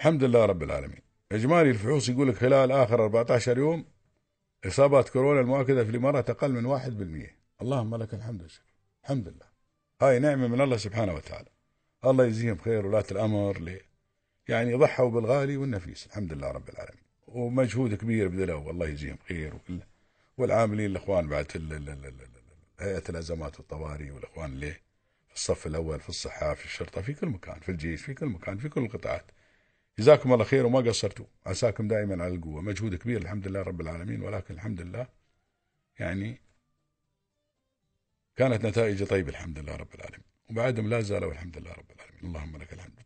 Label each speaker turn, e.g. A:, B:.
A: الحمد لله رب العالمين. إجمالي الفحوص يقول لك خلال آخر 14 يوم إصابات كورونا المؤكدة في الإمارات أقل من 1% اللهم لك الحمد والشكر الحمد لله. هاي نعمة من الله سبحانه وتعالى. الله يجزيهم خير ولاة الأمر ليه يعني ضحوا بالغالي والنفيس. الحمد لله رب العالمين. ومجهود كبير بذلوا والله يجزيهم خير. وكله والعاملين الأخوان بعد هيئة الأزمات والطوارئ والأخوان اللي في الصف الأول في الصحة في الشرطة في كل مكان في الجيش في كل مكان في كل القطاعات. جزاكم الله خير وما قصرتوا. عساكم دائما على القوة. مجهود كبير الحمد لله رب العالمين ولكن الحمد لله يعني كانت نتائج طيبة الحمد لله رب العالمين. وبعدهم لا زالوا الحمد لله رب العالمين. اللهم لك الحمد.